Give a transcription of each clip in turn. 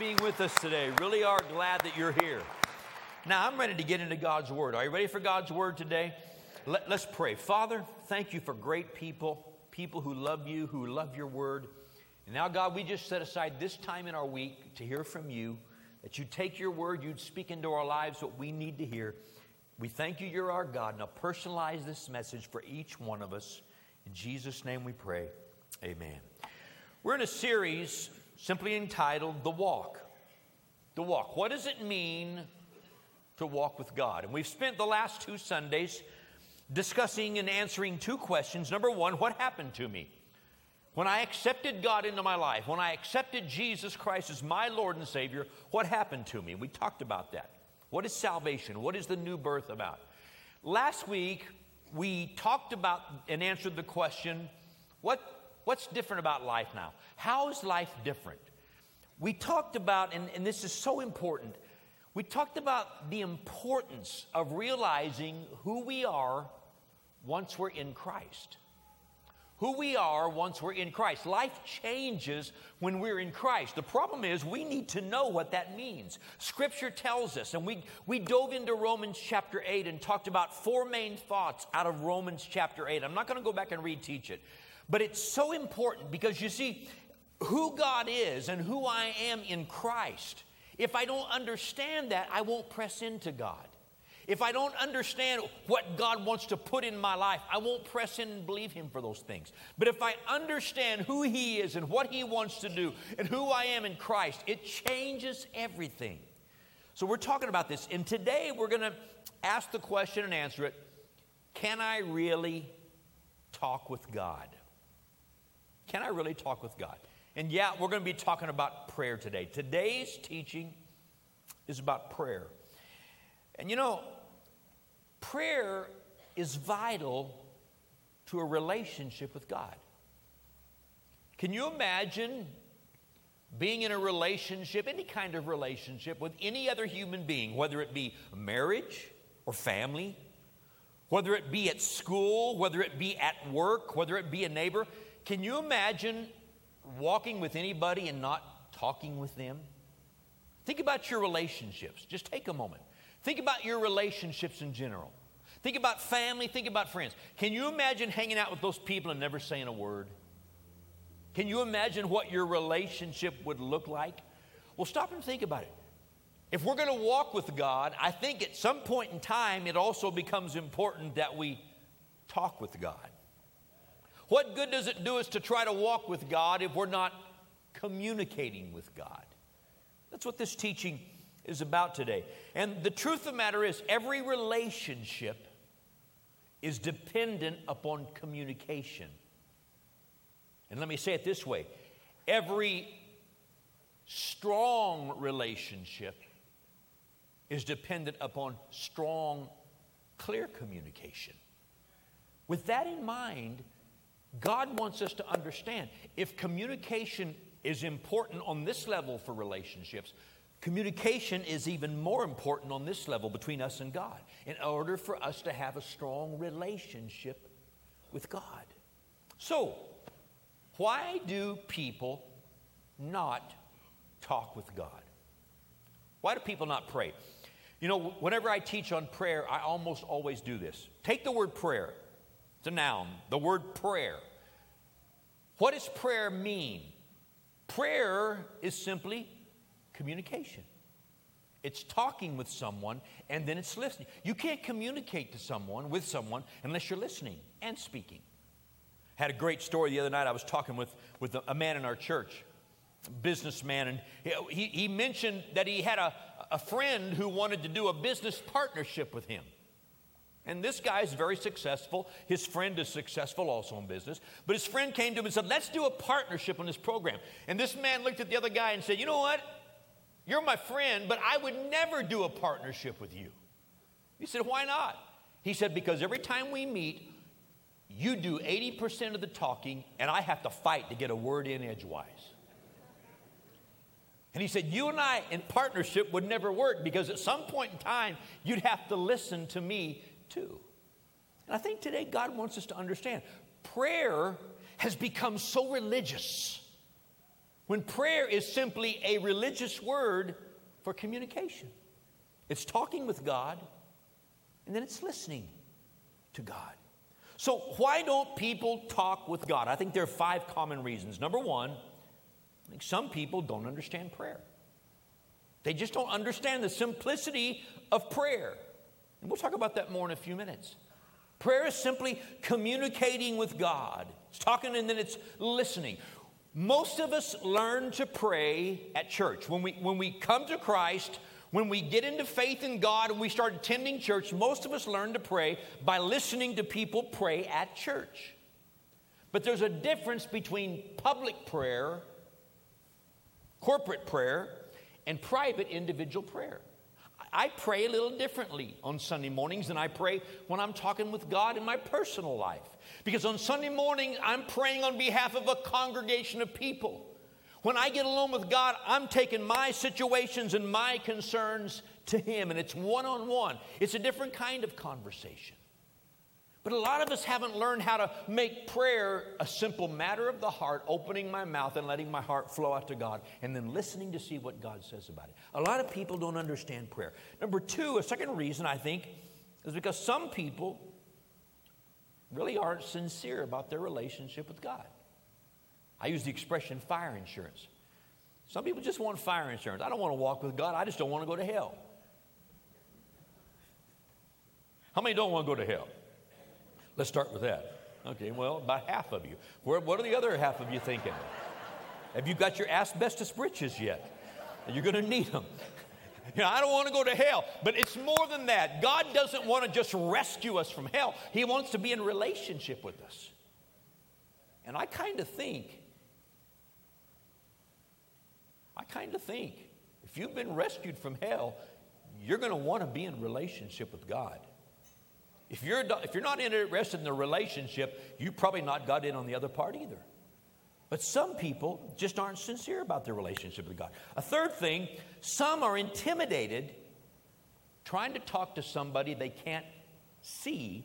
being with us today. Really are glad that you're here. Now, I'm ready to get into God's Word. Are you ready for God's Word today? Let, us pray. Father, thank you for great people, people who love you, who love your Word. And now, God, we just set aside this time in our week to hear from you, that you take your Word, you'd speak into our lives what we need to hear. We thank you, you're our God. Now, personalize this message for each one of us. In Jesus' name we pray. Amen. We're in a series simply entitled The Walk. The Walk. What does it mean to walk with God? And we've spent the last two Sundays discussing and answering two questions. Number one, what happened to me? When I accepted God into my life, when I accepted Jesus Christ as my Lord and Savior, what happened to me? We talked about that. What is salvation? What is the new birth about? Last week, we talked about and answered the question what What's different about life now? How is life different? We talked about, and, and this is so important, we talked about the importance of realizing who we are once we're in Christ. Who we are once we're in Christ. Life changes when we're in Christ. The problem is we need to know what that means. Scripture tells us, and we, we dove into Romans chapter 8 and talked about four main thoughts out of Romans chapter 8. I'm not going to go back and reteach it. But it's so important because you see, who God is and who I am in Christ, if I don't understand that, I won't press into God. If I don't understand what God wants to put in my life, I won't press in and believe Him for those things. But if I understand who He is and what He wants to do and who I am in Christ, it changes everything. So we're talking about this. And today we're going to ask the question and answer it Can I really talk with God? Can I really talk with God? And yeah, we're going to be talking about prayer today. Today's teaching is about prayer. And you know, prayer is vital to a relationship with God. Can you imagine being in a relationship, any kind of relationship, with any other human being, whether it be marriage or family, whether it be at school, whether it be at work, whether it be a neighbor? Can you imagine walking with anybody and not talking with them? Think about your relationships. Just take a moment. Think about your relationships in general. Think about family, think about friends. Can you imagine hanging out with those people and never saying a word? Can you imagine what your relationship would look like? Well, stop and think about it. If we're going to walk with God, I think at some point in time it also becomes important that we talk with God. What good does it do us to try to walk with God if we're not communicating with God? That's what this teaching is about today. And the truth of the matter is, every relationship is dependent upon communication. And let me say it this way every strong relationship is dependent upon strong, clear communication. With that in mind, God wants us to understand if communication is important on this level for relationships, communication is even more important on this level between us and God in order for us to have a strong relationship with God. So, why do people not talk with God? Why do people not pray? You know, whenever I teach on prayer, I almost always do this. Take the word prayer. It's a noun, the word prayer. What does prayer mean? Prayer is simply communication. It's talking with someone and then it's listening. You can't communicate to someone with someone unless you're listening and speaking. Had a great story the other night. I was talking with, with a man in our church, businessman, and he, he mentioned that he had a, a friend who wanted to do a business partnership with him. And this guy is very successful. His friend is successful also in business. But his friend came to him and said, Let's do a partnership on this program. And this man looked at the other guy and said, You know what? You're my friend, but I would never do a partnership with you. He said, Why not? He said, Because every time we meet, you do 80% of the talking, and I have to fight to get a word in edgewise. And he said, You and I in partnership would never work because at some point in time, you'd have to listen to me too. And I think today God wants us to understand prayer has become so religious. when prayer is simply a religious word for communication. It's talking with God, and then it's listening to God. So, why don't people talk with God? I think there are five common reasons. Number one, I think some people don't understand prayer. They just don't understand the simplicity of prayer. And we'll talk about that more in a few minutes. Prayer is simply communicating with God. It's talking and then it's listening. Most of us learn to pray at church. When we, when we come to Christ, when we get into faith in God and we start attending church, most of us learn to pray by listening to people pray at church. But there's a difference between public prayer, corporate prayer, and private individual prayer. I pray a little differently on Sunday mornings than I pray when I'm talking with God in my personal life. Because on Sunday morning, I'm praying on behalf of a congregation of people. When I get alone with God, I'm taking my situations and my concerns to Him, and it's one on one. It's a different kind of conversation. But a lot of us haven't learned how to make prayer a simple matter of the heart, opening my mouth and letting my heart flow out to God, and then listening to see what God says about it. A lot of people don't understand prayer. Number two, a second reason I think is because some people really aren't sincere about their relationship with God. I use the expression fire insurance. Some people just want fire insurance. I don't want to walk with God, I just don't want to go to hell. How many don't want to go to hell? Let's start with that. Okay, well, about half of you. what are the other half of you thinking? Have you got your asbestos britches yet? You're going to need them. You know, I don't want to go to hell, but it's more than that. God doesn't want to just rescue us from hell, He wants to be in relationship with us. And I kind of think, I kind of think, if you've been rescued from hell, you're going to want to be in relationship with God. If you're, if you're not interested in the relationship, you probably not got in on the other part either. But some people just aren't sincere about their relationship with God. A third thing, some are intimidated trying to talk to somebody they can't see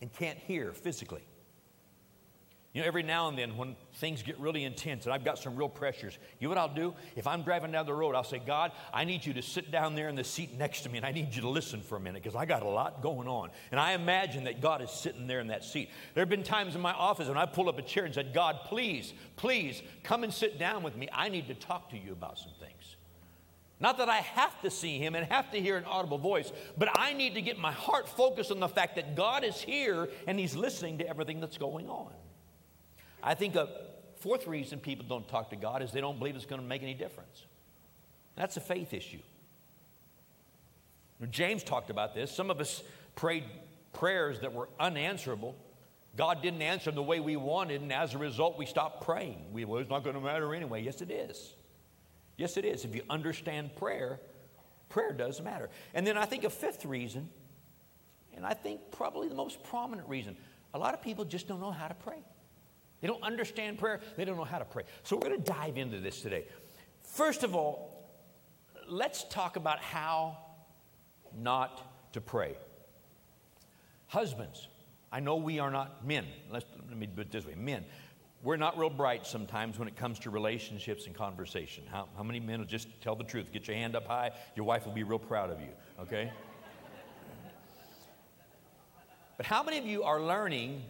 and can't hear physically. You know, every now and then when things get really intense and I've got some real pressures, you know what I'll do? If I'm driving down the road, I'll say, God, I need you to sit down there in the seat next to me and I need you to listen for a minute because I got a lot going on. And I imagine that God is sitting there in that seat. There have been times in my office when I pulled up a chair and said, God, please, please come and sit down with me. I need to talk to you about some things. Not that I have to see him and have to hear an audible voice, but I need to get my heart focused on the fact that God is here and he's listening to everything that's going on. I think a fourth reason people don't talk to God is they don't believe it's going to make any difference. That's a faith issue. James talked about this. Some of us prayed prayers that were unanswerable. God didn't answer them the way we wanted, and as a result, we stopped praying. We, well, it's not going to matter anyway. Yes, it is. Yes, it is. If you understand prayer, prayer does matter. And then I think a fifth reason, and I think probably the most prominent reason, a lot of people just don't know how to pray. They don't understand prayer, they don't know how to pray. So we're going to dive into this today. First of all, let's talk about how not to pray. Husbands, I know we are not men. Let's, let me put it this way men. We're not real bright sometimes when it comes to relationships and conversation. How, how many men will just tell the truth? Get your hand up high, your wife will be real proud of you, okay? but how many of you are learning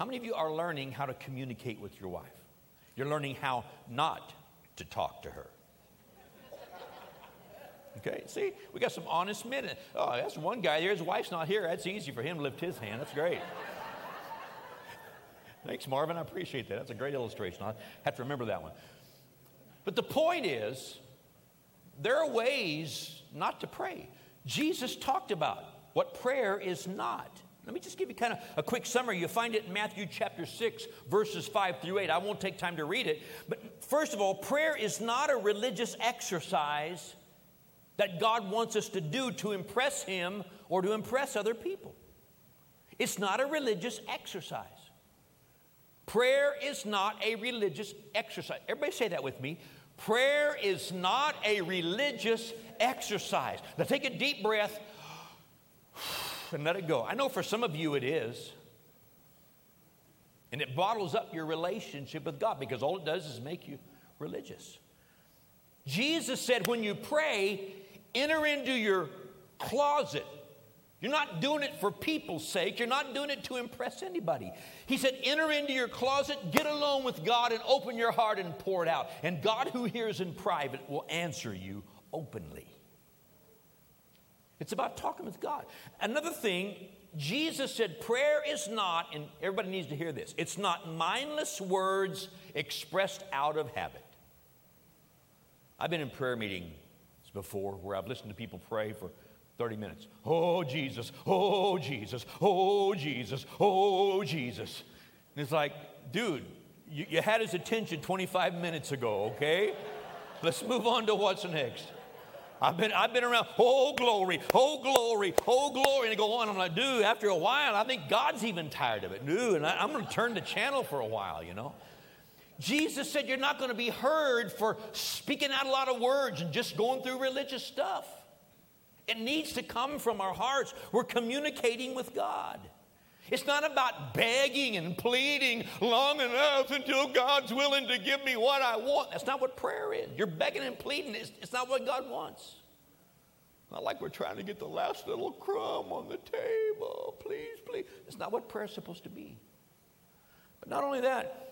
how many of you are learning how to communicate with your wife? You're learning how not to talk to her. Okay, see, we got some honest men. Oh, that's one guy there. His wife's not here. That's easy for him to lift his hand. That's great. Thanks, Marvin. I appreciate that. That's a great illustration. I have to remember that one. But the point is, there are ways not to pray. Jesus talked about what prayer is not. Let me just give you kind of a quick summary. You find it in Matthew chapter 6, verses 5 through 8. I won't take time to read it. But first of all, prayer is not a religious exercise that God wants us to do to impress Him or to impress other people. It's not a religious exercise. Prayer is not a religious exercise. Everybody say that with me. Prayer is not a religious exercise. Now take a deep breath and let it go. I know for some of you it is. And it bottles up your relationship with God because all it does is make you religious. Jesus said, when you pray, enter into your closet. You're not doing it for people's sake. You're not doing it to impress anybody. He said, enter into your closet, get alone with God, and open your heart and pour it out. And God, who hears in private, will answer you openly. It's about talking with God. Another thing, Jesus said prayer is not, and everybody needs to hear this, it's not mindless words expressed out of habit. I've been in prayer meetings before where I've listened to people pray for 30 minutes. Oh, Jesus, oh, Jesus, oh, Jesus, oh, Jesus. And it's like, dude, you, you had his attention 25 minutes ago, okay? Let's move on to what's next. I've been, I've been around, oh glory, oh glory, oh glory, and they go on. I'm like, dude, after a while, I think God's even tired of it, dude, and I, I'm going to turn the channel for a while, you know. Jesus said you're not going to be heard for speaking out a lot of words and just going through religious stuff. It needs to come from our hearts. We're communicating with God. It's not about begging and pleading long enough until God's willing to give me what I want. That's not what prayer is. You're begging and pleading, it's, it's not what God wants. Not like we're trying to get the last little crumb on the table. Please, please. It's not what prayer is supposed to be. But not only that,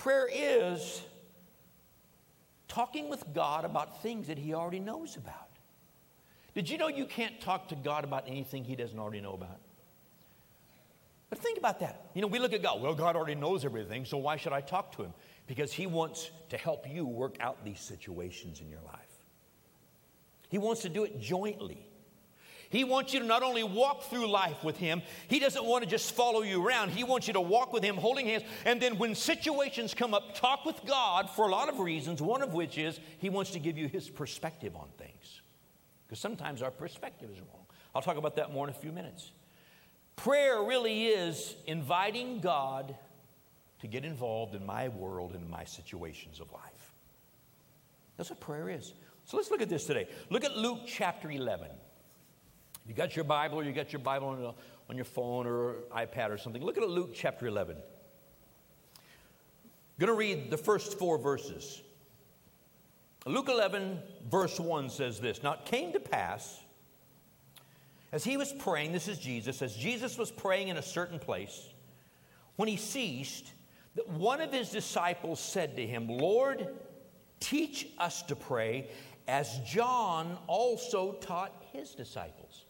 Prayer is talking with God about things that He already knows about. Did you know you can't talk to God about anything He doesn't already know about? But think about that. You know, we look at God, well, God already knows everything, so why should I talk to Him? Because He wants to help you work out these situations in your life. He wants to do it jointly. He wants you to not only walk through life with Him, He doesn't want to just follow you around. He wants you to walk with Him, holding hands. And then when situations come up, talk with God for a lot of reasons, one of which is He wants to give you His perspective on things. Because sometimes our perspective is wrong. I'll talk about that more in a few minutes. Prayer really is inviting God to get involved in my world and my situations of life. That's what prayer is. So let's look at this today. Look at Luke chapter 11. You got your Bible, or you got your Bible on, on your phone or iPad or something. Look at Luke chapter 11. I'm going to read the first four verses. Luke 11, verse 1 says this Now it came to pass, as he was praying, this is Jesus, as Jesus was praying in a certain place, when he ceased, that one of his disciples said to him, Lord, teach us to pray, as John also taught his disciples.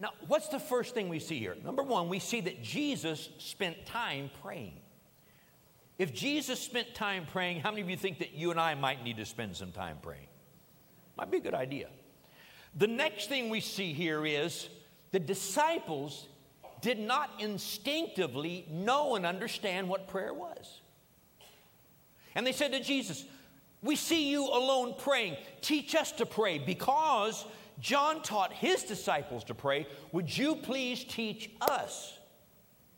Now, what's the first thing we see here? Number one, we see that Jesus spent time praying. If Jesus spent time praying, how many of you think that you and I might need to spend some time praying? Might be a good idea. The next thing we see here is the disciples did not instinctively know and understand what prayer was. And they said to Jesus, We see you alone praying. Teach us to pray because John taught his disciples to pray. Would you please teach us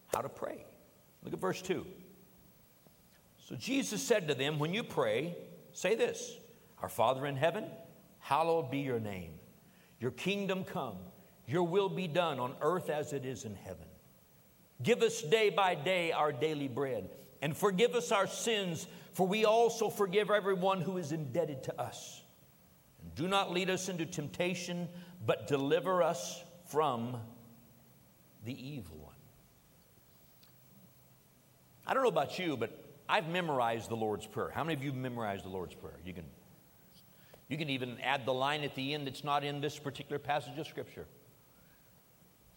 how to pray? Look at verse 2. So Jesus said to them, When you pray, say this Our Father in heaven, hallowed be your name. Your kingdom come, your will be done on earth as it is in heaven. Give us day by day our daily bread, and forgive us our sins, for we also forgive everyone who is indebted to us do not lead us into temptation, but deliver us from the evil one. I don't know about you, but I've memorized the Lord's Prayer. How many of you memorized the Lord's Prayer? You can, you can even add the line at the end that's not in this particular passage of Scripture.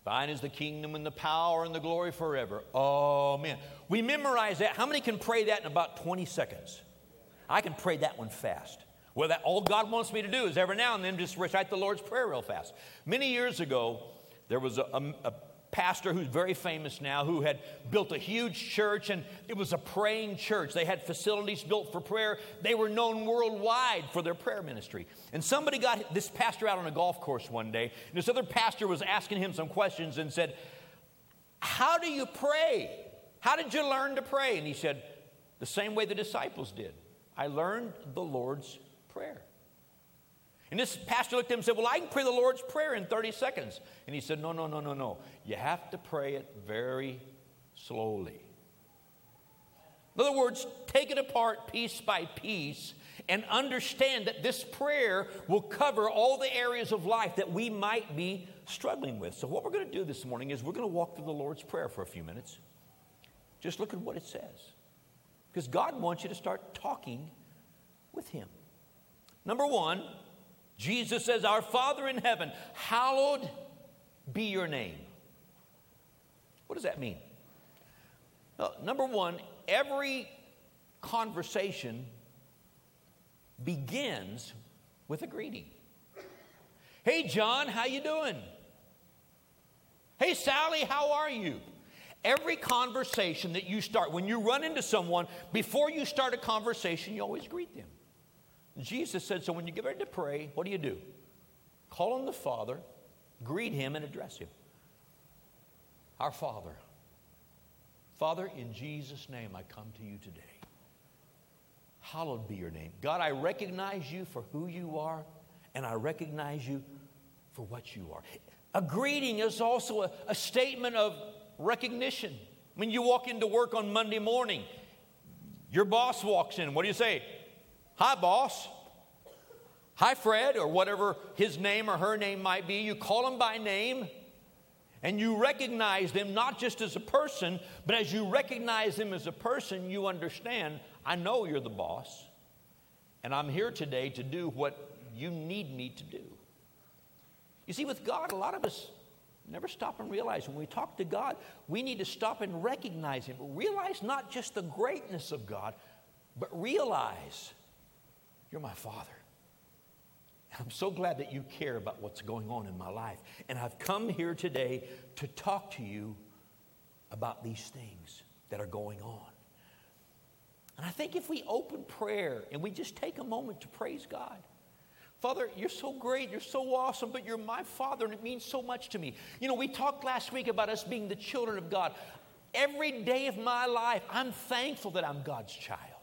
Thine is the kingdom and the power and the glory forever. Man. We memorize that. How many can pray that in about 20 seconds? I can pray that one fast. Well, that all God wants me to do is every now and then just recite the Lord's Prayer real fast. Many years ago, there was a, a pastor who's very famous now who had built a huge church and it was a praying church. They had facilities built for prayer. They were known worldwide for their prayer ministry. And somebody got this pastor out on a golf course one day, and this other pastor was asking him some questions and said, How do you pray? How did you learn to pray? And he said, The same way the disciples did. I learned the Lord's prayer. And this pastor looked at him and said, Well, I can pray the Lord's Prayer in 30 seconds. And he said, No, no, no, no, no. You have to pray it very slowly. In other words, take it apart piece by piece and understand that this prayer will cover all the areas of life that we might be struggling with. So, what we're going to do this morning is we're going to walk through the Lord's Prayer for a few minutes. Just look at what it says. Because God wants you to start talking with Him. Number one, Jesus says, Our Father in heaven, hallowed be your name. What does that mean? Number one, every conversation begins with a greeting. Hey John, how you doing? Hey Sally, how are you? Every conversation that you start, when you run into someone, before you start a conversation, you always greet them. Jesus said, so when you get ready to pray, what do you do? Call on the Father, greet him, and address him. Our Father. Father, in Jesus' name, I come to you today. Hallowed be your name. God, I recognize you for who you are, and I recognize you for what you are. A greeting is also a, a statement of recognition. When you walk into work on Monday morning, your boss walks in. What do you say? Hi, boss. Hi, Fred, or whatever his name or her name might be. You call him by name and you recognize them not just as a person, but as you recognize them as a person, you understand I know you're the boss, and I'm here today to do what you need me to do. You see, with God, a lot of us never stop and realize when we talk to God, we need to stop and recognize Him. Realize not just the greatness of God, but realize you're my Father. I'm so glad that you care about what's going on in my life. And I've come here today to talk to you about these things that are going on. And I think if we open prayer and we just take a moment to praise God, Father, you're so great, you're so awesome, but you're my Father, and it means so much to me. You know, we talked last week about us being the children of God. Every day of my life, I'm thankful that I'm God's child.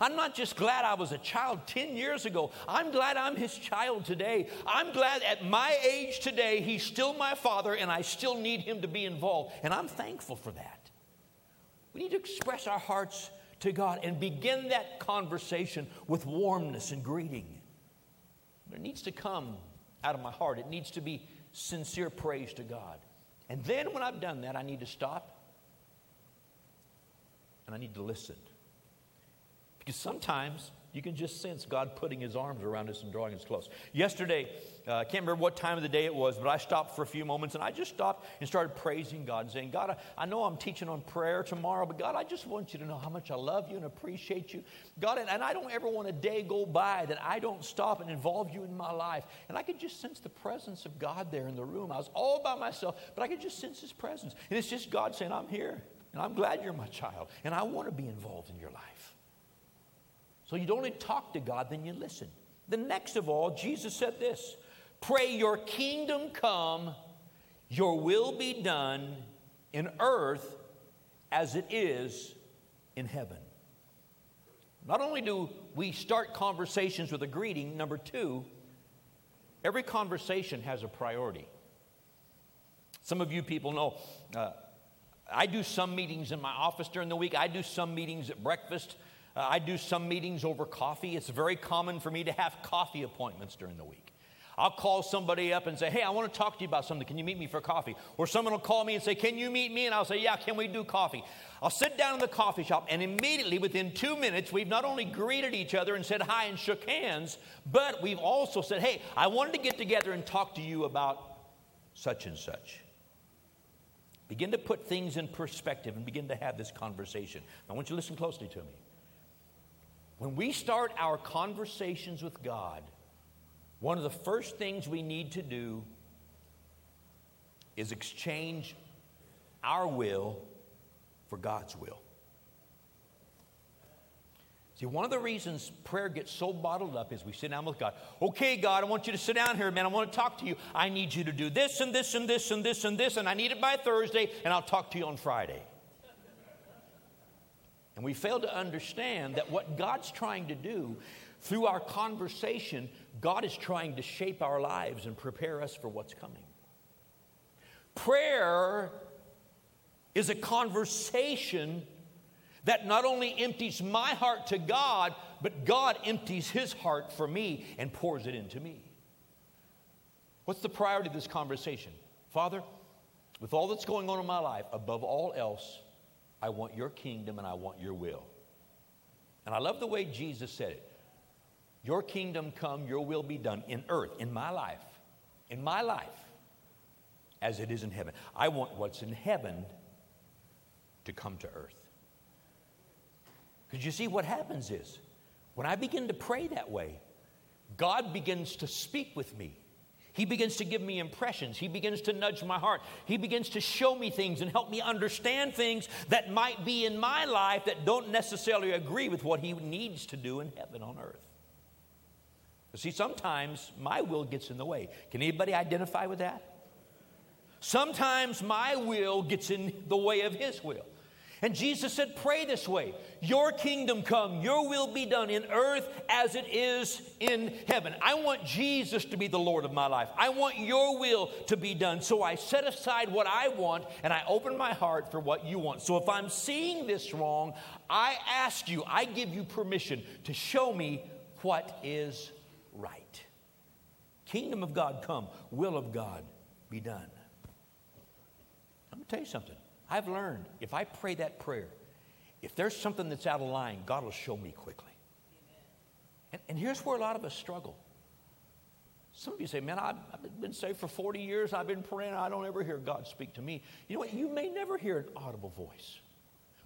I'm not just glad I was a child 10 years ago. I'm glad I'm his child today. I'm glad at my age today, he's still my father and I still need him to be involved. And I'm thankful for that. We need to express our hearts to God and begin that conversation with warmness and greeting. It needs to come out of my heart, it needs to be sincere praise to God. And then when I've done that, I need to stop and I need to listen. Because sometimes you can just sense God putting his arms around us and drawing us close. Yesterday, uh, I can't remember what time of the day it was, but I stopped for a few moments and I just stopped and started praising God and saying, God, I, I know I'm teaching on prayer tomorrow, but God, I just want you to know how much I love you and appreciate you. God, and, and I don't ever want a day go by that I don't stop and involve you in my life. And I could just sense the presence of God there in the room. I was all by myself, but I could just sense his presence. And it's just God saying, I'm here and I'm glad you're my child and I want to be involved in your life. So you don't only talk to God, then you listen. The next of all, Jesus said this Pray your kingdom come, your will be done in earth as it is in heaven. Not only do we start conversations with a greeting, number two, every conversation has a priority. Some of you people know uh, I do some meetings in my office during the week, I do some meetings at breakfast. Uh, I do some meetings over coffee. It's very common for me to have coffee appointments during the week. I'll call somebody up and say, Hey, I want to talk to you about something. Can you meet me for coffee? Or someone will call me and say, Can you meet me? And I'll say, Yeah, can we do coffee? I'll sit down in the coffee shop, and immediately within two minutes, we've not only greeted each other and said hi and shook hands, but we've also said, Hey, I wanted to get together and talk to you about such and such. Begin to put things in perspective and begin to have this conversation. I want you to listen closely to me. When we start our conversations with God, one of the first things we need to do is exchange our will for God's will. See, one of the reasons prayer gets so bottled up is we sit down with God. Okay, God, I want you to sit down here, man. I want to talk to you. I need you to do this and this and this and this and this, and I need it by Thursday, and I'll talk to you on Friday. And we fail to understand that what God's trying to do through our conversation, God is trying to shape our lives and prepare us for what's coming. Prayer is a conversation that not only empties my heart to God, but God empties his heart for me and pours it into me. What's the priority of this conversation? Father, with all that's going on in my life, above all else, I want your kingdom and I want your will. And I love the way Jesus said it. Your kingdom come, your will be done in earth, in my life, in my life, as it is in heaven. I want what's in heaven to come to earth. Because you see, what happens is, when I begin to pray that way, God begins to speak with me. He begins to give me impressions. He begins to nudge my heart. He begins to show me things and help me understand things that might be in my life that don't necessarily agree with what He needs to do in heaven on earth. See, sometimes my will gets in the way. Can anybody identify with that? Sometimes my will gets in the way of His will. And Jesus said, Pray this way Your kingdom come, your will be done in earth as it is in heaven. I want Jesus to be the Lord of my life. I want your will to be done. So I set aside what I want and I open my heart for what you want. So if I'm seeing this wrong, I ask you, I give you permission to show me what is right. Kingdom of God come, will of God be done. Going to tell you something. I've learned if I pray that prayer, if there's something that's out of line, God will show me quickly. And, and here's where a lot of us struggle. Some of you say, Man, I've, I've been saved for 40 years, I've been praying, I don't ever hear God speak to me. You know what? You may never hear an audible voice.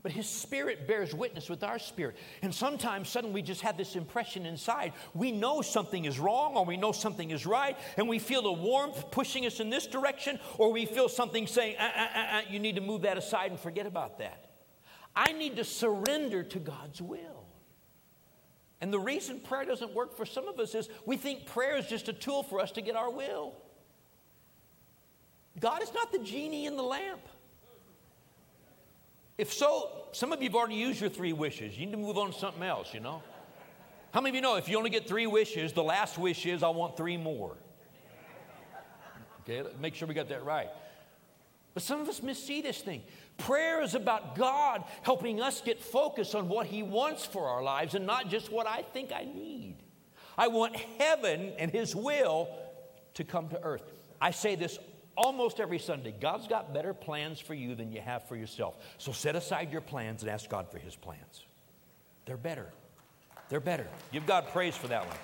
But his spirit bears witness with our spirit. And sometimes suddenly we just have this impression inside. We know something is wrong or we know something is right, and we feel the warmth pushing us in this direction, or we feel something saying, uh, uh, uh, uh, you need to move that aside and forget about that. I need to surrender to God's will. And the reason prayer doesn't work for some of us is we think prayer is just a tool for us to get our will. God is not the genie in the lamp. If so, some of you have already used your three wishes. You need to move on to something else, you know? How many of you know if you only get three wishes, the last wish is, I want three more? Okay, make sure we got that right. But some of us missee this thing. Prayer is about God helping us get focused on what He wants for our lives and not just what I think I need. I want heaven and His will to come to earth. I say this almost every Sunday, God's got better plans for you than you have for yourself. So set aside your plans and ask God for His plans. They're better. They're better. Give God praise for that one.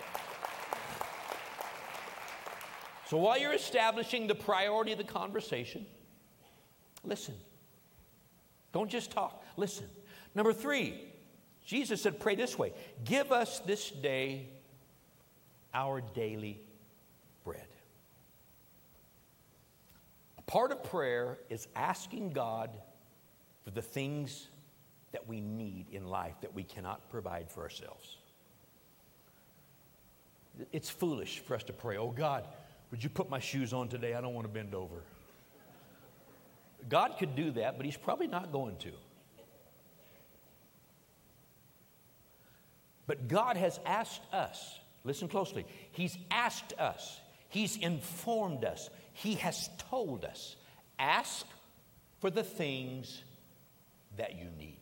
So while you're establishing the priority of the conversation, listen. Don't just talk, listen. Number three, Jesus said, Pray this way Give us this day our daily bread. Part of prayer is asking God for the things that we need in life that we cannot provide for ourselves. It's foolish for us to pray, oh God, would you put my shoes on today? I don't want to bend over. God could do that, but He's probably not going to. But God has asked us, listen closely, He's asked us, He's informed us, he has told us ask for the things that you need.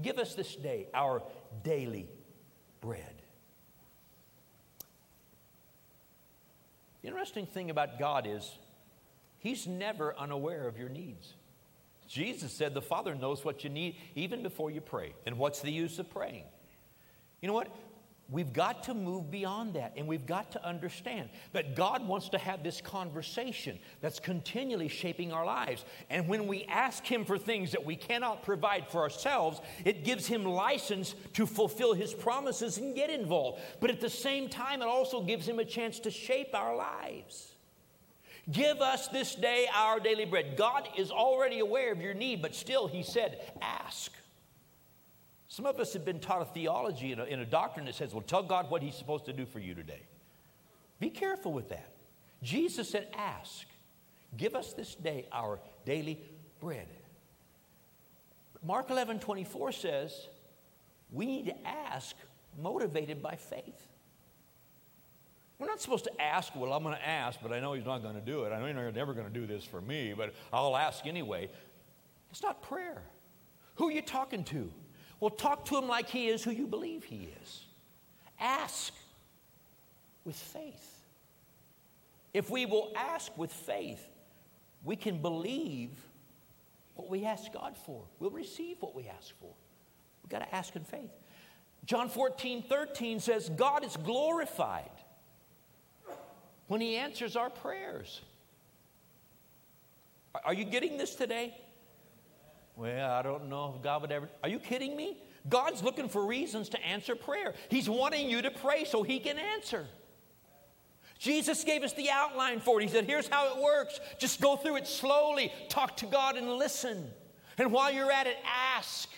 Give us this day our daily bread. The interesting thing about God is He's never unaware of your needs. Jesus said the Father knows what you need even before you pray. And what's the use of praying? You know what? We've got to move beyond that and we've got to understand that God wants to have this conversation that's continually shaping our lives. And when we ask Him for things that we cannot provide for ourselves, it gives Him license to fulfill His promises and get involved. But at the same time, it also gives Him a chance to shape our lives. Give us this day our daily bread. God is already aware of your need, but still, He said, ask. Some of us have been taught a theology and a, a doctrine that says, well, tell God what He's supposed to do for you today. Be careful with that. Jesus said, ask. Give us this day our daily bread. Mark 11 24 says, we need to ask motivated by faith. We're not supposed to ask, well, I'm going to ask, but I know he's not going to do it. I know you're never going to do this for me, but I'll ask anyway. It's not prayer. Who are you talking to? Well, talk to him like he is who you believe he is. Ask with faith. If we will ask with faith, we can believe what we ask God for. We'll receive what we ask for. We've got to ask in faith. John 14, 13 says, God is glorified when He answers our prayers. Are you getting this today? Well, I don't know if God would ever. Are you kidding me? God's looking for reasons to answer prayer. He's wanting you to pray so He can answer. Jesus gave us the outline for it. He said, Here's how it works. Just go through it slowly, talk to God and listen. And while you're at it, ask.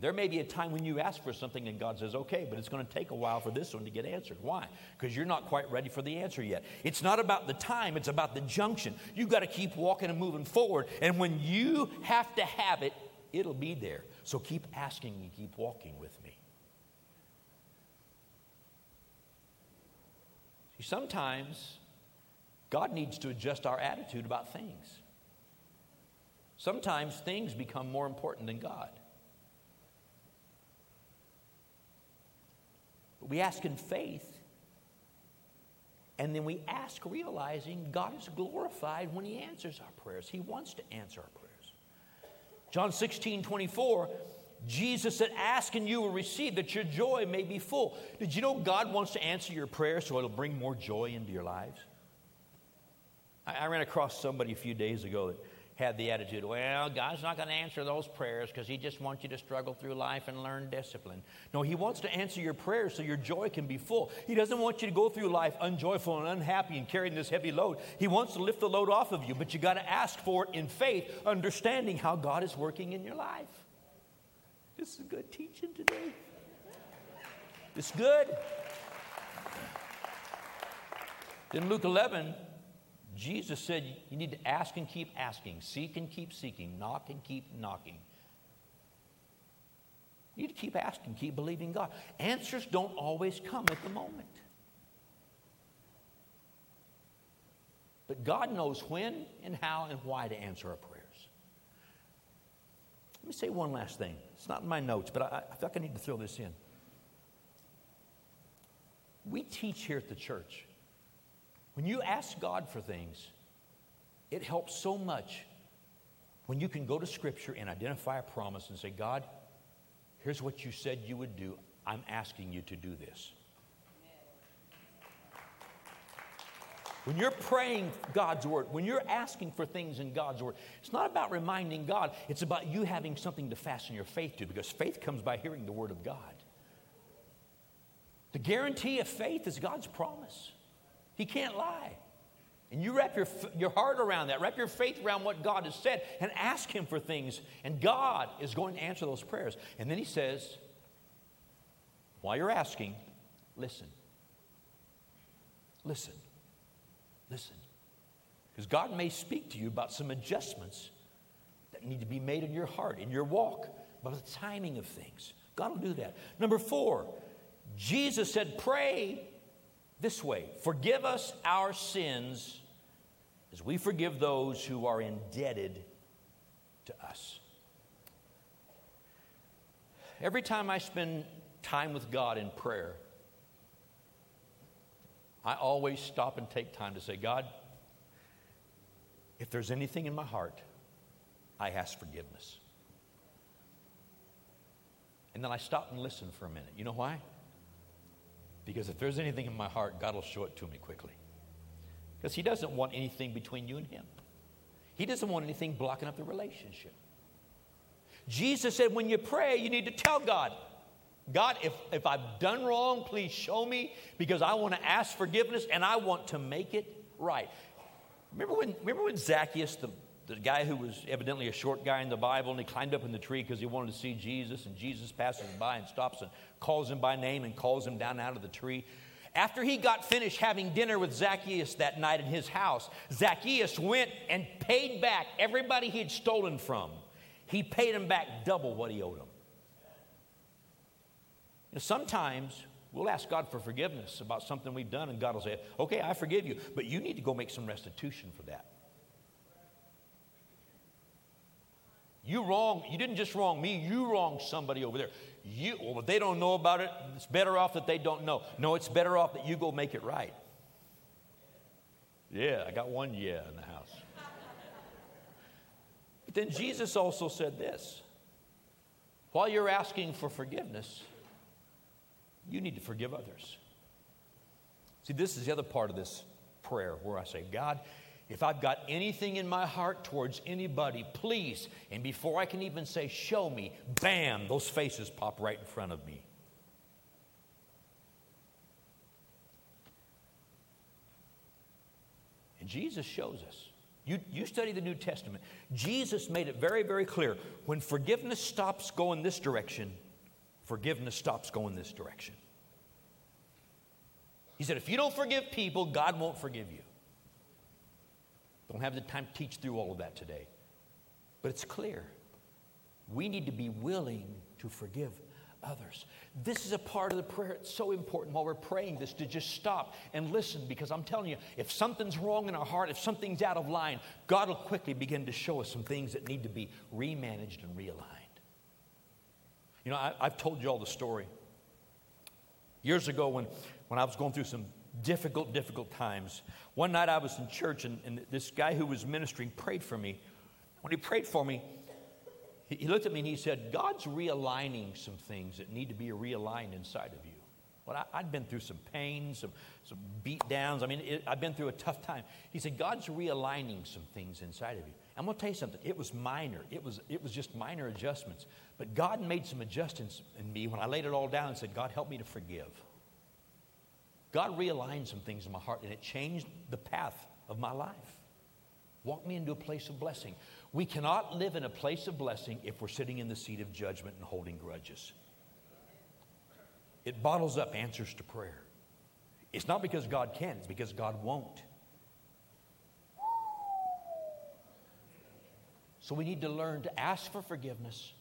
There may be a time when you ask for something and God says, okay, but it's going to take a while for this one to get answered. Why? Because you're not quite ready for the answer yet. It's not about the time, it's about the junction. You've got to keep walking and moving forward. And when you have to have it, it'll be there. So keep asking and keep walking with me. See, sometimes God needs to adjust our attitude about things. Sometimes things become more important than God. We ask in faith, and then we ask realizing God is glorified when He answers our prayers. He wants to answer our prayers. John 16 24, Jesus said, Ask and you will receive, that your joy may be full. Did you know God wants to answer your prayers so it'll bring more joy into your lives? I, I ran across somebody a few days ago that had the attitude, well, God's not going to answer those prayers because He just wants you to struggle through life and learn discipline. No, He wants to answer your prayers so your joy can be full. He doesn't want you to go through life unjoyful and unhappy and carrying this heavy load. He wants to lift the load off of you, but you got to ask for it in faith, understanding how God is working in your life. This is good teaching today. It's good. In Luke 11, Jesus said you need to ask and keep asking, seek and keep seeking, knock and keep knocking. You need to keep asking, keep believing God. Answers don't always come at the moment. But God knows when and how and why to answer our prayers. Let me say one last thing. It's not in my notes, but I, I feel like I need to throw this in. We teach here at the church when you ask God for things, it helps so much when you can go to Scripture and identify a promise and say, God, here's what you said you would do. I'm asking you to do this. When you're praying God's word, when you're asking for things in God's word, it's not about reminding God, it's about you having something to fasten your faith to because faith comes by hearing the word of God. The guarantee of faith is God's promise. He can't lie. And you wrap your, your heart around that, wrap your faith around what God has said, and ask Him for things. And God is going to answer those prayers. And then He says, while you're asking, listen. Listen. Listen. Because God may speak to you about some adjustments that need to be made in your heart, in your walk, about the timing of things. God will do that. Number four, Jesus said, pray this way Forgive us our sins as we forgive those who are indebted to us. Every time I spend time with God in prayer, I always stop and take time to say, God, if there's anything in my heart, I ask forgiveness. And then I stop and listen for a minute. You know why? Because if there's anything in my heart, God will show it to me quickly. Because He doesn't want anything between you and Him, He doesn't want anything blocking up the relationship. Jesus said, when you pray, you need to tell God, God, if, if I've done wrong, please show me because I want to ask forgiveness and I want to make it right. Remember when, remember when Zacchaeus, the, the guy who was evidently a short guy in the Bible, and he climbed up in the tree because he wanted to see Jesus, and Jesus passes by and stops and calls him by name and calls him down out of the tree. After he got finished having dinner with Zacchaeus that night in his house, Zacchaeus went and paid back everybody he had stolen from. He paid him back double what he owed him. You know, sometimes we'll ask God for forgiveness about something we've done, and God will say, Okay, I forgive you, but you need to go make some restitution for that. You wrong, you didn't just wrong me, you wronged somebody over there. You, well, they don't know about it, it's better off that they don't know. No, it's better off that you go make it right. Yeah, I got one yeah in the house. but then Jesus also said this while you're asking for forgiveness, you need to forgive others. See, this is the other part of this prayer where I say, God, if I've got anything in my heart towards anybody, please, and before I can even say, show me, bam, those faces pop right in front of me. And Jesus shows us. You, you study the New Testament. Jesus made it very, very clear when forgiveness stops going this direction, forgiveness stops going this direction. He said, if you don't forgive people, God won't forgive you. Don't have the time to teach through all of that today. But it's clear. We need to be willing to forgive others. This is a part of the prayer. It's so important while we're praying this to just stop and listen because I'm telling you, if something's wrong in our heart, if something's out of line, God will quickly begin to show us some things that need to be remanaged and realigned. You know, I, have told you all the story. Years ago, when, when I was going through some difficult, difficult times, one night I was in church and, and this guy who was ministering prayed for me. When he prayed for me, he looked at me and he said, God's realigning some things that need to be realigned inside of you. Well, I, had been through some pain, some, some beat downs. I mean, it, I've been through a tough time. He said, God's realigning some things inside of you. I'm going to tell you something. It was minor. It was, it was just minor adjustments. But God made some adjustments in me when I laid it all down and said, God, help me to forgive. God realigned some things in my heart and it changed the path of my life. Walked me into a place of blessing. We cannot live in a place of blessing if we're sitting in the seat of judgment and holding grudges. It bottles up answers to prayer. It's not because God can, it's because God won't. So we need to learn to ask for forgiveness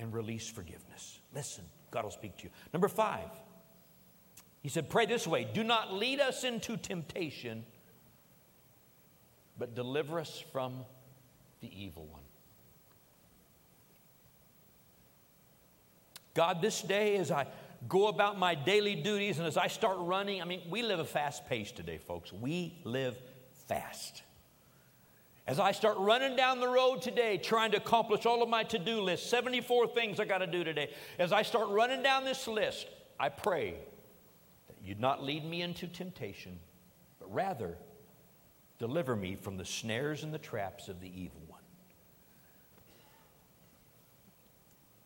and release forgiveness. Listen, God will speak to you. Number five, he said, Pray this way do not lead us into temptation, but deliver us from the evil one. God, this day as I go about my daily duties and as I start running, I mean, we live a fast pace today, folks. We live fast. As I start running down the road today, trying to accomplish all of my to do list, 74 things I got to do today, as I start running down this list, I pray you'd not lead me into temptation, but rather deliver me from the snares and the traps of the evil one.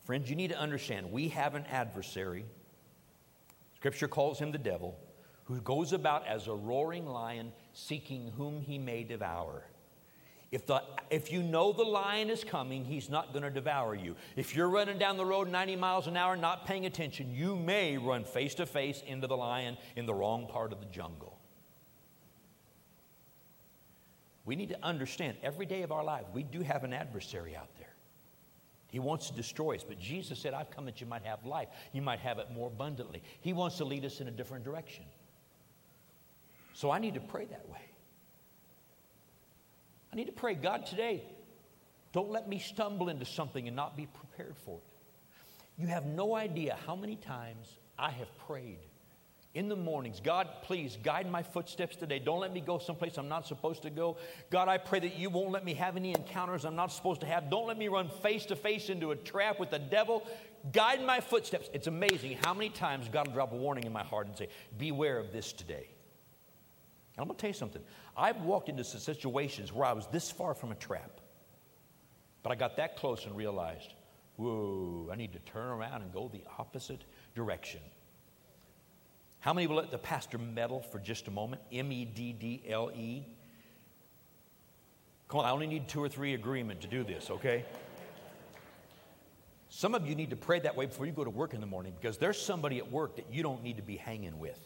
Friends, you need to understand we have an adversary. Scripture calls him the devil, who goes about as a roaring lion seeking whom he may devour. If, the, if you know the lion is coming, he's not going to devour you. If you're running down the road 90 miles an hour not paying attention, you may run face to face into the lion in the wrong part of the jungle. We need to understand every day of our lives, we do have an adversary out there. He wants to destroy us, but Jesus said, I've come that you might have life. You might have it more abundantly. He wants to lead us in a different direction. So I need to pray that way. I need to pray, God, today, don't let me stumble into something and not be prepared for it. You have no idea how many times I have prayed in the mornings. God, please guide my footsteps today. Don't let me go someplace I'm not supposed to go. God, I pray that you won't let me have any encounters I'm not supposed to have. Don't let me run face to face into a trap with the devil. Guide my footsteps. It's amazing how many times God will drop a warning in my heart and say, Beware of this today. And I'm going to tell you something. I've walked into some situations where I was this far from a trap, but I got that close and realized, whoa, I need to turn around and go the opposite direction. How many will let the pastor meddle for just a moment? M E D D L E. Come on, I only need two or three agreement to do this, okay? Some of you need to pray that way before you go to work in the morning because there's somebody at work that you don't need to be hanging with.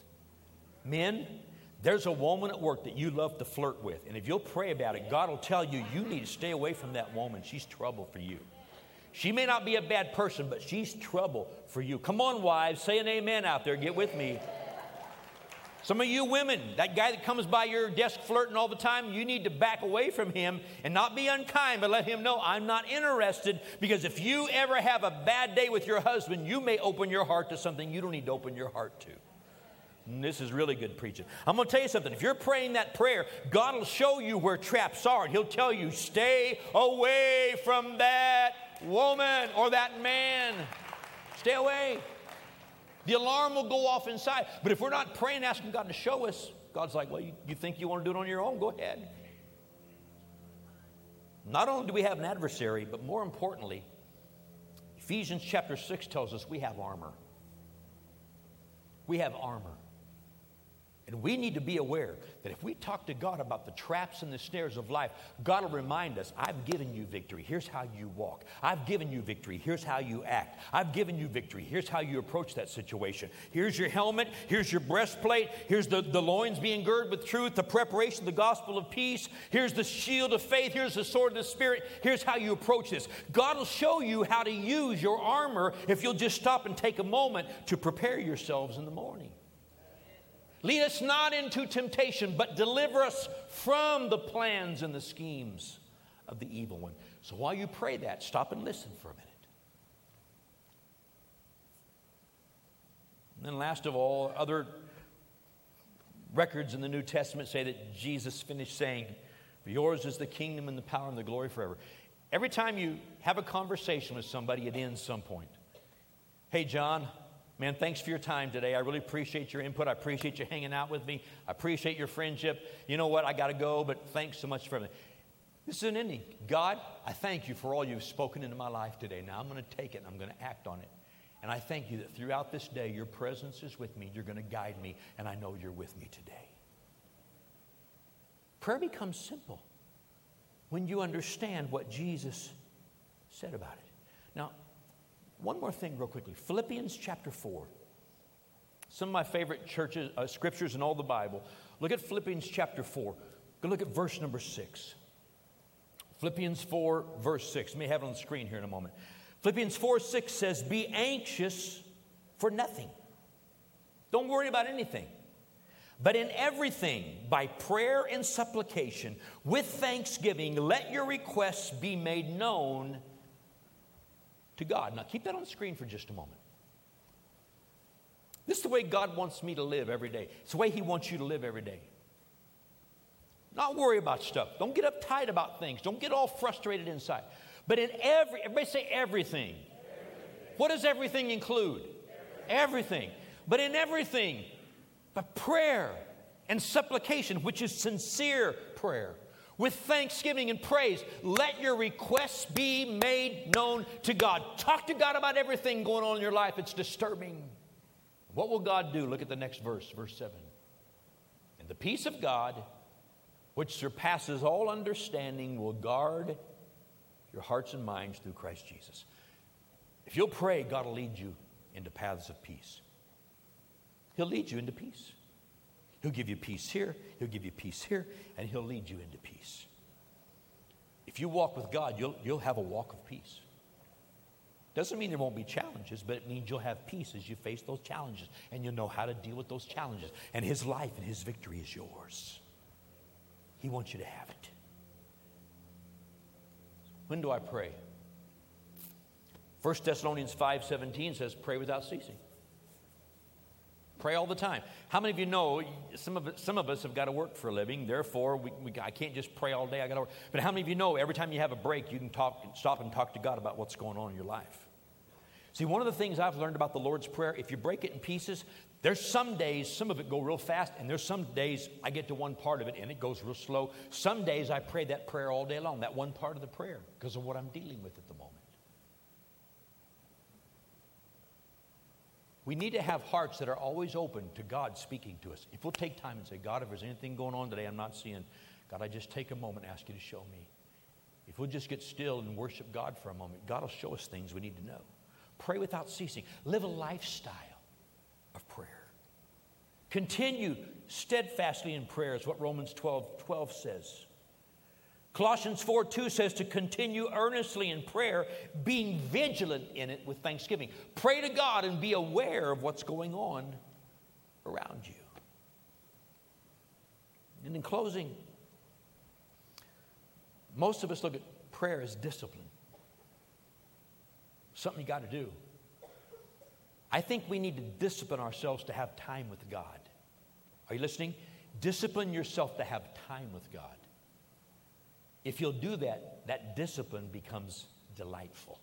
Men, there's a woman at work that you love to flirt with. And if you'll pray about it, God will tell you you need to stay away from that woman. She's trouble for you. She may not be a bad person, but she's trouble for you. Come on, wives, say an amen out there. Get with me. Some of you women, that guy that comes by your desk flirting all the time, you need to back away from him and not be unkind, but let him know I'm not interested. Because if you ever have a bad day with your husband, you may open your heart to something you don't need to open your heart to. This is really good preaching. I'm going to tell you something. If you're praying that prayer, God will show you where traps are, and He'll tell you, stay away from that woman or that man. Stay away. The alarm will go off inside. But if we're not praying, asking God to show us, God's like, well, you, you think you want to do it on your own? Go ahead. Not only do we have an adversary, but more importantly, Ephesians chapter 6 tells us we have armor. We have armor. And we need to be aware that if we talk to God about the traps and the snares of life, God will remind us, I've given you victory. Here's how you walk. I've given you victory. Here's how you act. I've given you victory. Here's how you approach that situation. Here's your helmet. Here's your breastplate. Here's the, the loins being girded with truth, the preparation of the gospel of peace. Here's the shield of faith. Here's the sword of the Spirit. Here's how you approach this. God will show you how to use your armor if you'll just stop and take a moment to prepare yourselves in the morning. Lead us not into temptation, but deliver us from the plans and the schemes of the evil one. So while you pray that, stop and listen for a minute. And then, last of all, other records in the New Testament say that Jesus finished saying, yours is the kingdom and the power and the glory forever. Every time you have a conversation with somebody, it ends some point. Hey, John, Man, thanks for your time today. I really appreciate your input. I appreciate you hanging out with me. I appreciate your friendship. You know what? I got to go, but thanks so much for everything. This is an ending. God, I thank you for all you've spoken into my life today. Now I'm going to take it and I'm going to act on it. And I thank you that throughout this day, your presence is with me. You're going to guide me, and I know you're with me today. Prayer becomes simple when you understand what Jesus said about it. One more thing, real quickly Philippians chapter 4. Some of my favorite churches, uh, scriptures in all the Bible. Look at Philippians chapter 4. Go look at verse number 6. Philippians 4, verse 6. Let me have it on the screen here in a moment. Philippians 4 6 says, Be anxious for nothing. Don't worry about anything. But in everything, by prayer and supplication, with thanksgiving, let your requests be made known to God. Now, keep that on the screen for just a moment. This is the way God wants me to live every day. It's the way He wants you to live every day. Not worry about stuff. Don't get uptight about things. Don't get all frustrated inside. But in every, everybody say everything. everything. What does everything include? Everything. everything. But in everything, but prayer and supplication, which is sincere prayer, with thanksgiving and praise. Let your requests be made known to God. Talk to God about everything going on in your life. It's disturbing. What will God do? Look at the next verse, verse 7. And the peace of God, which surpasses all understanding, will guard your hearts and minds through Christ Jesus. If you'll pray, God will lead you into paths of peace. He'll lead you into peace. He'll give you peace here, He'll give you peace here, and He'll lead you into peace. If you walk with God, you'll, you'll have a walk of peace. Doesn't mean there won't be challenges, but it means you'll have peace as you face those challenges, and you'll know how to deal with those challenges. And His life and His victory is yours. He wants you to have it. When do I pray? 1 Thessalonians 5:17 says, "Pray without ceasing." Pray all the time. How many of you know some of, some of us have got to work for a living, therefore, we, we, I can't just pray all day, I got to work. But how many of you know every time you have a break, you can talk, stop and talk to God about what's going on in your life? See, one of the things I've learned about the Lord's Prayer, if you break it in pieces, there's some days, some of it go real fast, and there's some days I get to one part of it and it goes real slow. Some days I pray that prayer all day long, that one part of the prayer, because of what I'm dealing with at the moment. We need to have hearts that are always open to God speaking to us. If we'll take time and say, God, if there's anything going on today I'm not seeing, God, I just take a moment and ask you to show me. If we'll just get still and worship God for a moment, God will show us things we need to know. Pray without ceasing. Live a lifestyle of prayer. Continue steadfastly in prayer, is what Romans 12 12 says. Colossians 4 2 says to continue earnestly in prayer, being vigilant in it with thanksgiving. Pray to God and be aware of what's going on around you. And in closing, most of us look at prayer as discipline, something you got to do. I think we need to discipline ourselves to have time with God. Are you listening? Discipline yourself to have time with God. If you'll do that, that discipline becomes delightful.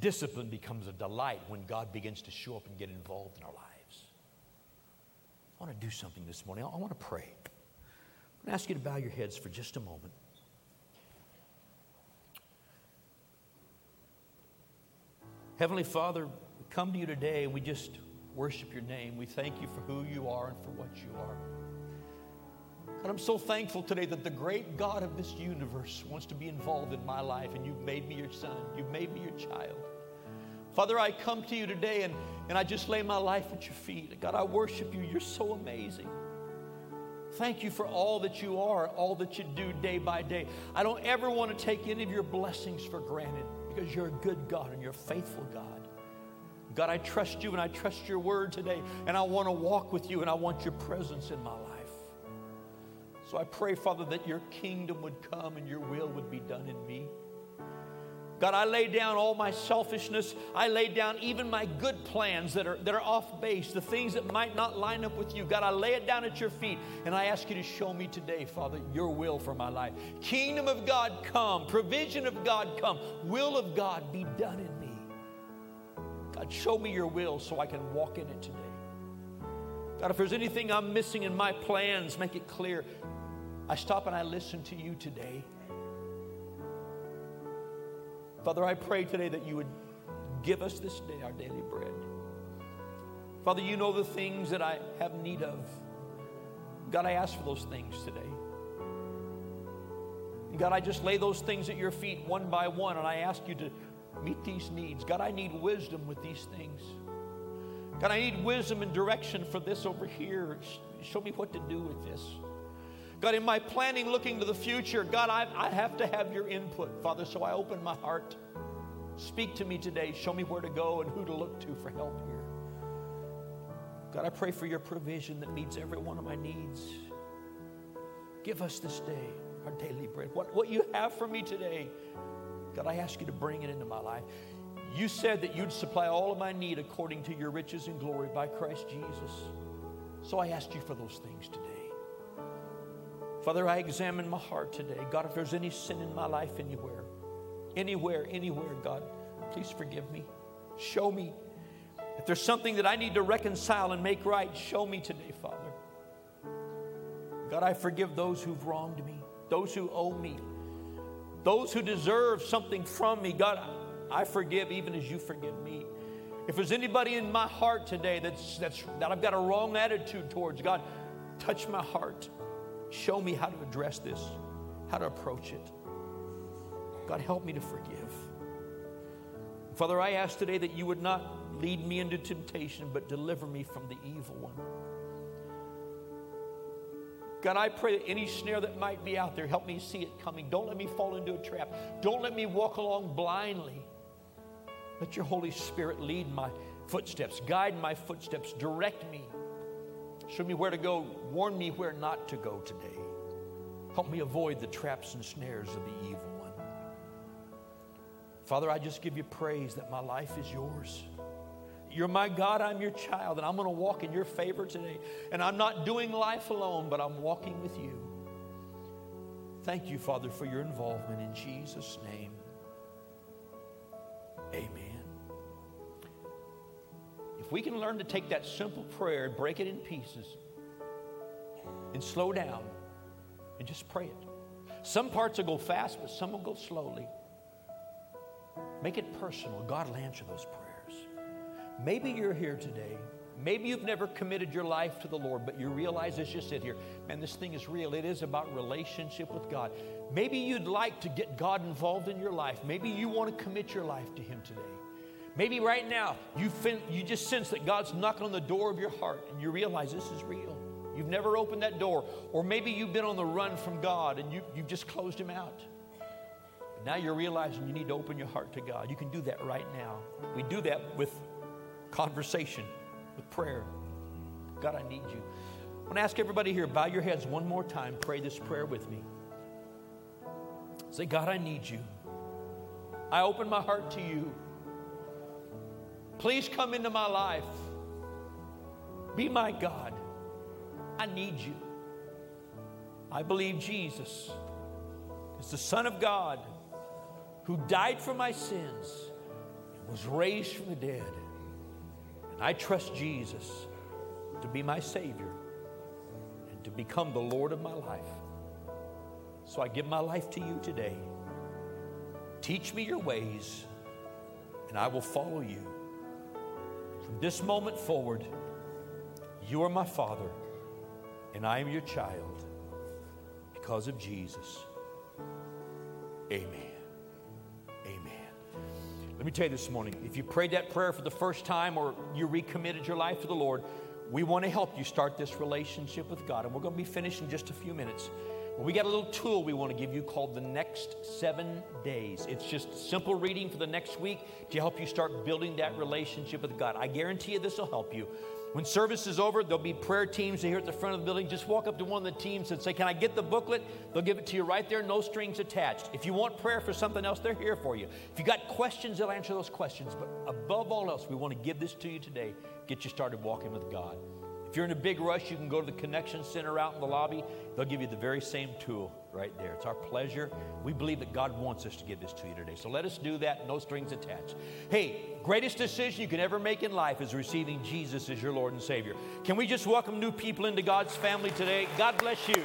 Discipline becomes a delight when God begins to show up and get involved in our lives. I want to do something this morning. I want to pray. I'm going to ask you to bow your heads for just a moment. Heavenly Father, we come to you today we just worship your name. We thank you for who you are and for what you are. And I'm so thankful today that the great God of this universe wants to be involved in my life, and you've made me your son. You've made me your child. Father, I come to you today and, and I just lay my life at your feet. God, I worship you. You're so amazing. Thank you for all that you are, all that you do day by day. I don't ever want to take any of your blessings for granted because you're a good God and you're a faithful God. God, I trust you and I trust your word today, and I want to walk with you and I want your presence in my life. So I pray, Father, that your kingdom would come and your will would be done in me. God, I lay down all my selfishness. I lay down even my good plans that are, that are off base, the things that might not line up with you. God, I lay it down at your feet and I ask you to show me today, Father, your will for my life. Kingdom of God come, provision of God come, will of God be done in me. God, show me your will so I can walk in it today. God, if there's anything I'm missing in my plans, make it clear. I stop and I listen to you today. Father, I pray today that you would give us this day our daily bread. Father, you know the things that I have need of. God, I ask for those things today. God, I just lay those things at your feet one by one, and I ask you to meet these needs. God, I need wisdom with these things. God, I need wisdom and direction for this over here. Show me what to do with this. God, in my planning, looking to the future, God, I, I have to have your input, Father, so I open my heart. Speak to me today. Show me where to go and who to look to for help here. God, I pray for your provision that meets every one of my needs. Give us this day our daily bread. What, what you have for me today, God, I ask you to bring it into my life. You said that you'd supply all of my need according to your riches and glory by Christ Jesus. So I ask you for those things today. Father, I examine my heart today. God, if there's any sin in my life anywhere, anywhere, anywhere, God, please forgive me. Show me. If there's something that I need to reconcile and make right, show me today, Father. God, I forgive those who've wronged me, those who owe me, those who deserve something from me. God, I forgive even as you forgive me. If there's anybody in my heart today that's, that's, that I've got a wrong attitude towards, God, touch my heart. Show me how to address this, how to approach it. God, help me to forgive. Father, I ask today that you would not lead me into temptation, but deliver me from the evil one. God, I pray that any snare that might be out there, help me see it coming. Don't let me fall into a trap. Don't let me walk along blindly. Let your Holy Spirit lead my footsteps, guide my footsteps, direct me. Show me where to go. Warn me where not to go today. Help me avoid the traps and snares of the evil one. Father, I just give you praise that my life is yours. You're my God, I'm your child, and I'm going to walk in your favor today. And I'm not doing life alone, but I'm walking with you. Thank you, Father, for your involvement in Jesus' name. Amen we can learn to take that simple prayer and break it in pieces and slow down and just pray it. Some parts will go fast, but some will go slowly. Make it personal. God will answer those prayers. Maybe you're here today. Maybe you've never committed your life to the Lord, but you realize as you sit here, man, this thing is real. It is about relationship with God. Maybe you'd like to get God involved in your life. Maybe you want to commit your life to Him today. Maybe right now you, fin- you just sense that God's knocking on the door of your heart and you realize this is real. You've never opened that door. Or maybe you've been on the run from God and you, you've just closed Him out. But now you're realizing you need to open your heart to God. You can do that right now. We do that with conversation, with prayer. God, I need you. I'm going to ask everybody here, bow your heads one more time. Pray this prayer with me. Say, God, I need you. I open my heart to you. Please come into my life. Be my God. I need you. I believe Jesus is the Son of God who died for my sins and was raised from the dead. And I trust Jesus to be my Savior and to become the Lord of my life. So I give my life to you today. Teach me your ways, and I will follow you. From this moment forward, you are my Father, and I am your child because of Jesus. Amen. Amen. Let me tell you this morning if you prayed that prayer for the first time or you recommitted your life to the Lord, we want to help you start this relationship with God. And we're going to be finished in just a few minutes. Well, we got a little tool we want to give you called the Next Seven Days. It's just simple reading for the next week to help you start building that relationship with God. I guarantee you this will help you. When service is over, there'll be prayer teams here at the front of the building. Just walk up to one of the teams and say, Can I get the booklet? They'll give it to you right there, no strings attached. If you want prayer for something else, they're here for you. If you got questions, they'll answer those questions. But above all else, we want to give this to you today, get you started walking with God. If you're in a big rush, you can go to the Connection Center out in the lobby. They'll give you the very same tool right there. It's our pleasure. We believe that God wants us to give this to you today. So let us do that, no strings attached. Hey, greatest decision you can ever make in life is receiving Jesus as your Lord and Savior. Can we just welcome new people into God's family today? God bless you.